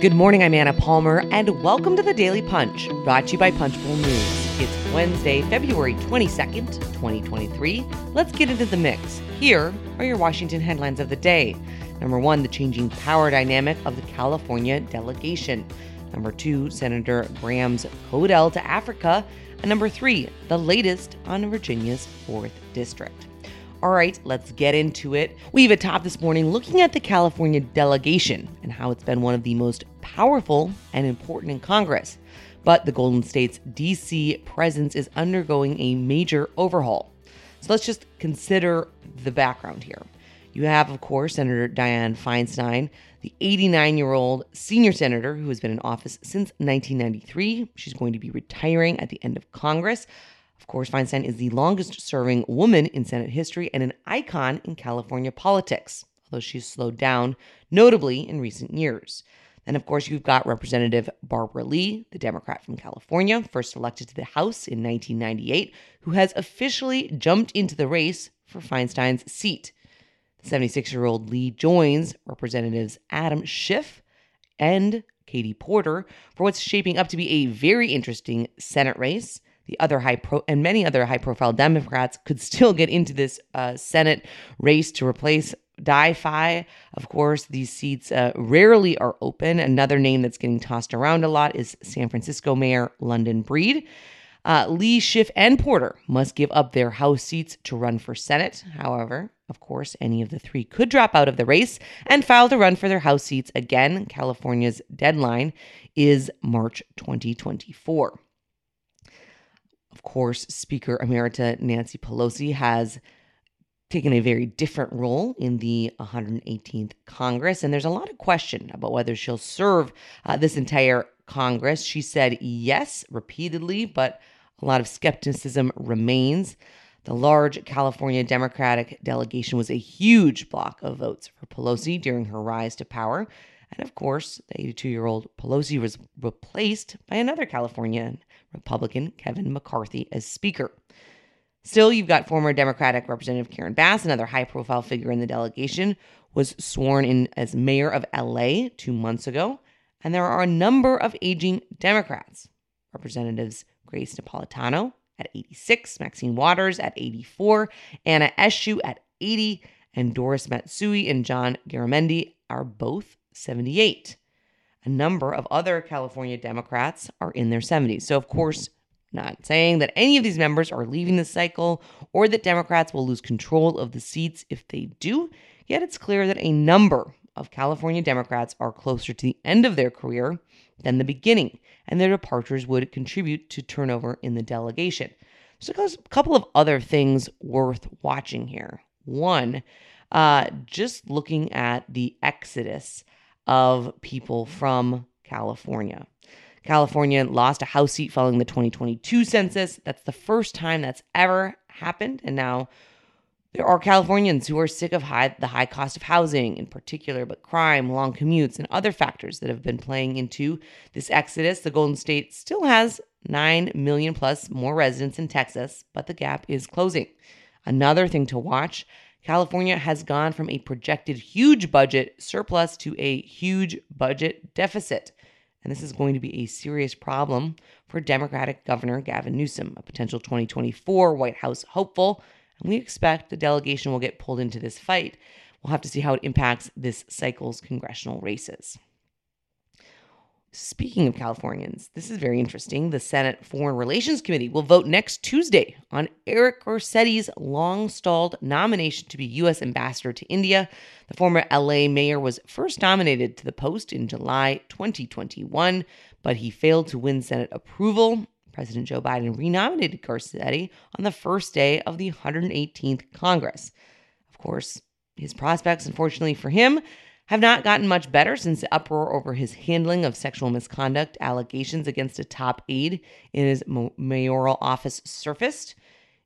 Good morning, I'm Anna Palmer, and welcome to the Daily Punch, brought to you by Punchbowl News. It's Wednesday, February 22nd, 2023. Let's get into the mix. Here are your Washington headlines of the day. Number one, the changing power dynamic of the California delegation. Number two, Senator Graham's Codel to Africa. And number three, the latest on Virginia's 4th District. All right, let's get into it. We've a top this morning looking at the California delegation and how it's been one of the most powerful and important in Congress. But the Golden State's DC presence is undergoing a major overhaul. So let's just consider the background here. You have, of course, Senator Dianne Feinstein, the 89 year old senior senator who has been in office since 1993. She's going to be retiring at the end of Congress. Of course, Feinstein is the longest serving woman in Senate history and an icon in California politics, although she's slowed down notably in recent years. And of course, you've got Representative Barbara Lee, the Democrat from California, first elected to the House in 1998, who has officially jumped into the race for Feinstein's seat. The 76 year old Lee joins Representatives Adam Schiff and Katie Porter for what's shaping up to be a very interesting Senate race the other high pro and many other high profile Democrats could still get into this uh, Senate race to replace Di-Fi. Of course, these seats uh, rarely are open. Another name that's getting tossed around a lot is San Francisco Mayor London Breed. Uh, Lee, Schiff, and Porter must give up their House seats to run for Senate. However, of course, any of the three could drop out of the race and file to run for their House seats again. California's deadline is March 2024. Of course, Speaker Emerita Nancy Pelosi has taken a very different role in the 118th Congress, and there's a lot of question about whether she'll serve uh, this entire Congress. She said yes repeatedly, but a lot of skepticism remains. The large California Democratic delegation was a huge block of votes for Pelosi during her rise to power. And of course, the 82 year old Pelosi was replaced by another Californian, Republican Kevin McCarthy, as Speaker. Still, you've got former Democratic Representative Karen Bass, another high profile figure in the delegation, was sworn in as mayor of LA two months ago. And there are a number of aging Democrats. Representatives Grace Napolitano at 86, Maxine Waters at 84, Anna Eshoo at 80, and Doris Matsui and John Garamendi are both 78. A number of other California Democrats are in their 70s. So, of course, not saying that any of these members are leaving the cycle or that Democrats will lose control of the seats if they do, yet it's clear that a number of California Democrats are closer to the end of their career than the beginning, and their departures would contribute to turnover in the delegation. There's a couple of other things worth watching here. One, uh, just looking at the exodus of people from California. California lost a House seat following the 2022 census. That's the first time that's ever happened. And now there are Californians who are sick of high, the high cost of housing in particular, but crime, long commutes, and other factors that have been playing into this exodus. The Golden State still has 9 million plus more residents in Texas, but the gap is closing. Another thing to watch California has gone from a projected huge budget surplus to a huge budget deficit. And this is going to be a serious problem for Democratic Governor Gavin Newsom, a potential 2024 White House hopeful. And we expect the delegation will get pulled into this fight. We'll have to see how it impacts this cycle's congressional races. Speaking of Californians, this is very interesting. The Senate Foreign Relations Committee will vote next Tuesday on Eric Garcetti's long stalled nomination to be U.S. ambassador to India. The former LA mayor was first nominated to the post in July 2021, but he failed to win Senate approval. President Joe Biden renominated Garcetti on the first day of the 118th Congress. Of course, his prospects, unfortunately for him, have not gotten much better since the uproar over his handling of sexual misconduct allegations against a top aide in his mayoral office surfaced.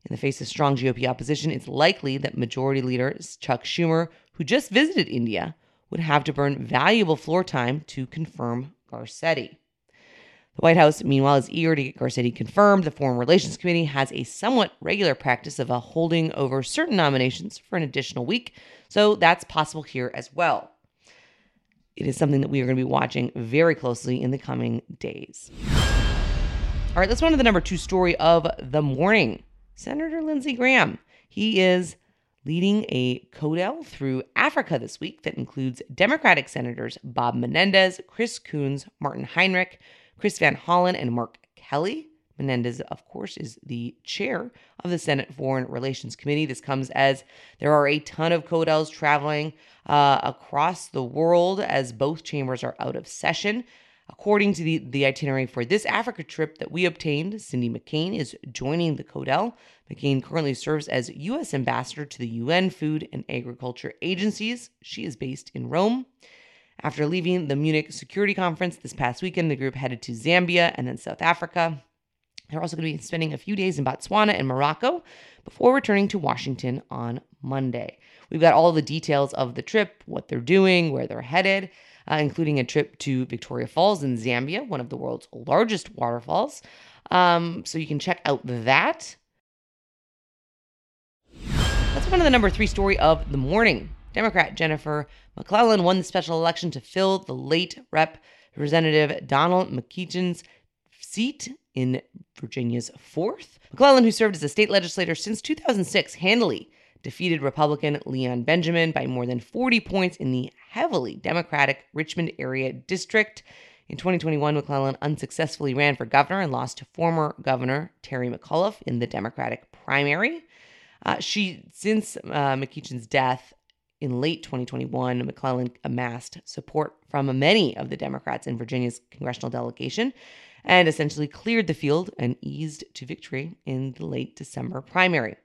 In the face of strong GOP opposition, it's likely that Majority Leader Chuck Schumer, who just visited India, would have to burn valuable floor time to confirm Garcetti. The White House, meanwhile, is eager to get Garcetti confirmed. The Foreign Relations Committee has a somewhat regular practice of holding over certain nominations for an additional week, so that's possible here as well. It is something that we are going to be watching very closely in the coming days. All right, let's run to the number two story of the morning. Senator Lindsey Graham. He is leading a codel through Africa this week that includes Democratic Senators Bob Menendez, Chris Coons, Martin Heinrich, Chris Van Hollen, and Mark Kelly. Menendez, of course, is the chair of the Senate Foreign Relations Committee. This comes as there are a ton of codels traveling uh, across the world as both chambers are out of session. According to the, the itinerary for this Africa trip that we obtained, Cindy McCain is joining the CODEL. McCain currently serves as U.S. ambassador to the UN Food and Agriculture Agencies. She is based in Rome. After leaving the Munich Security Conference this past weekend, the group headed to Zambia and then South Africa. They're also going to be spending a few days in Botswana and Morocco before returning to Washington on Monday. We've got all the details of the trip, what they're doing, where they're headed uh, including a trip to Victoria Falls in Zambia, one of the world's largest waterfalls. Um, so you can check out that. That's one of the number three story of the morning. Democrat Jennifer McClellan won the special election to fill the late Representative Representative Donald McEachin's seat in Virginia's 4th. McClellan, who served as a state legislator since 2006, handily defeated Republican Leon Benjamin by more than 40 points in the heavily Democratic Richmond area district. In 2021, McClellan unsuccessfully ran for governor and lost to former Governor Terry McAuliffe in the Democratic primary. Uh, she, since uh, McEachin's death in late 2021, McClellan amassed support from many of the Democrats in Virginia's congressional delegation and essentially cleared the field and eased to victory in the late December primary.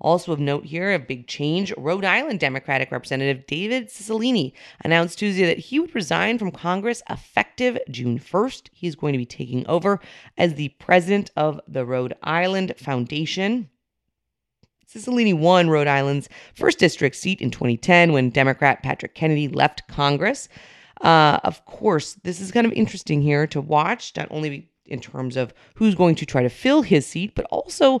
Also of note here, a big change. Rhode Island Democratic Representative David Cicilline announced Tuesday that he would resign from Congress effective June 1st. He's going to be taking over as the president of the Rhode Island Foundation. Cicilline won Rhode Island's first district seat in 2010 when Democrat Patrick Kennedy left Congress. Uh, of course, this is kind of interesting here to watch, not only in terms of who's going to try to fill his seat, but also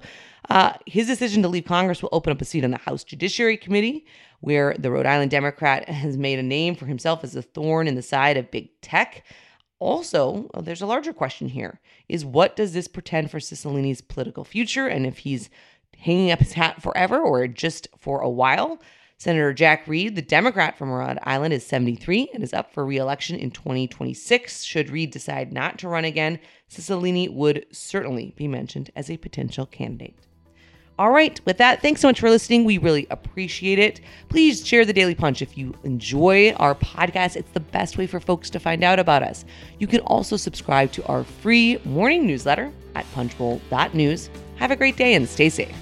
uh, his decision to leave Congress will open up a seat on the House Judiciary Committee, where the Rhode Island Democrat has made a name for himself as a thorn in the side of big tech. Also, there's a larger question here is what does this pretend for Cicilline's political future? And if he's hanging up his hat forever or just for a while? Senator Jack Reed, the Democrat from Rhode Island, is 73 and is up for reelection in 2026. Should Reed decide not to run again, Cicilline would certainly be mentioned as a potential candidate. All right, with that, thanks so much for listening. We really appreciate it. Please share the Daily Punch if you enjoy our podcast. It's the best way for folks to find out about us. You can also subscribe to our free morning newsletter at punchbowl.news. Have a great day and stay safe.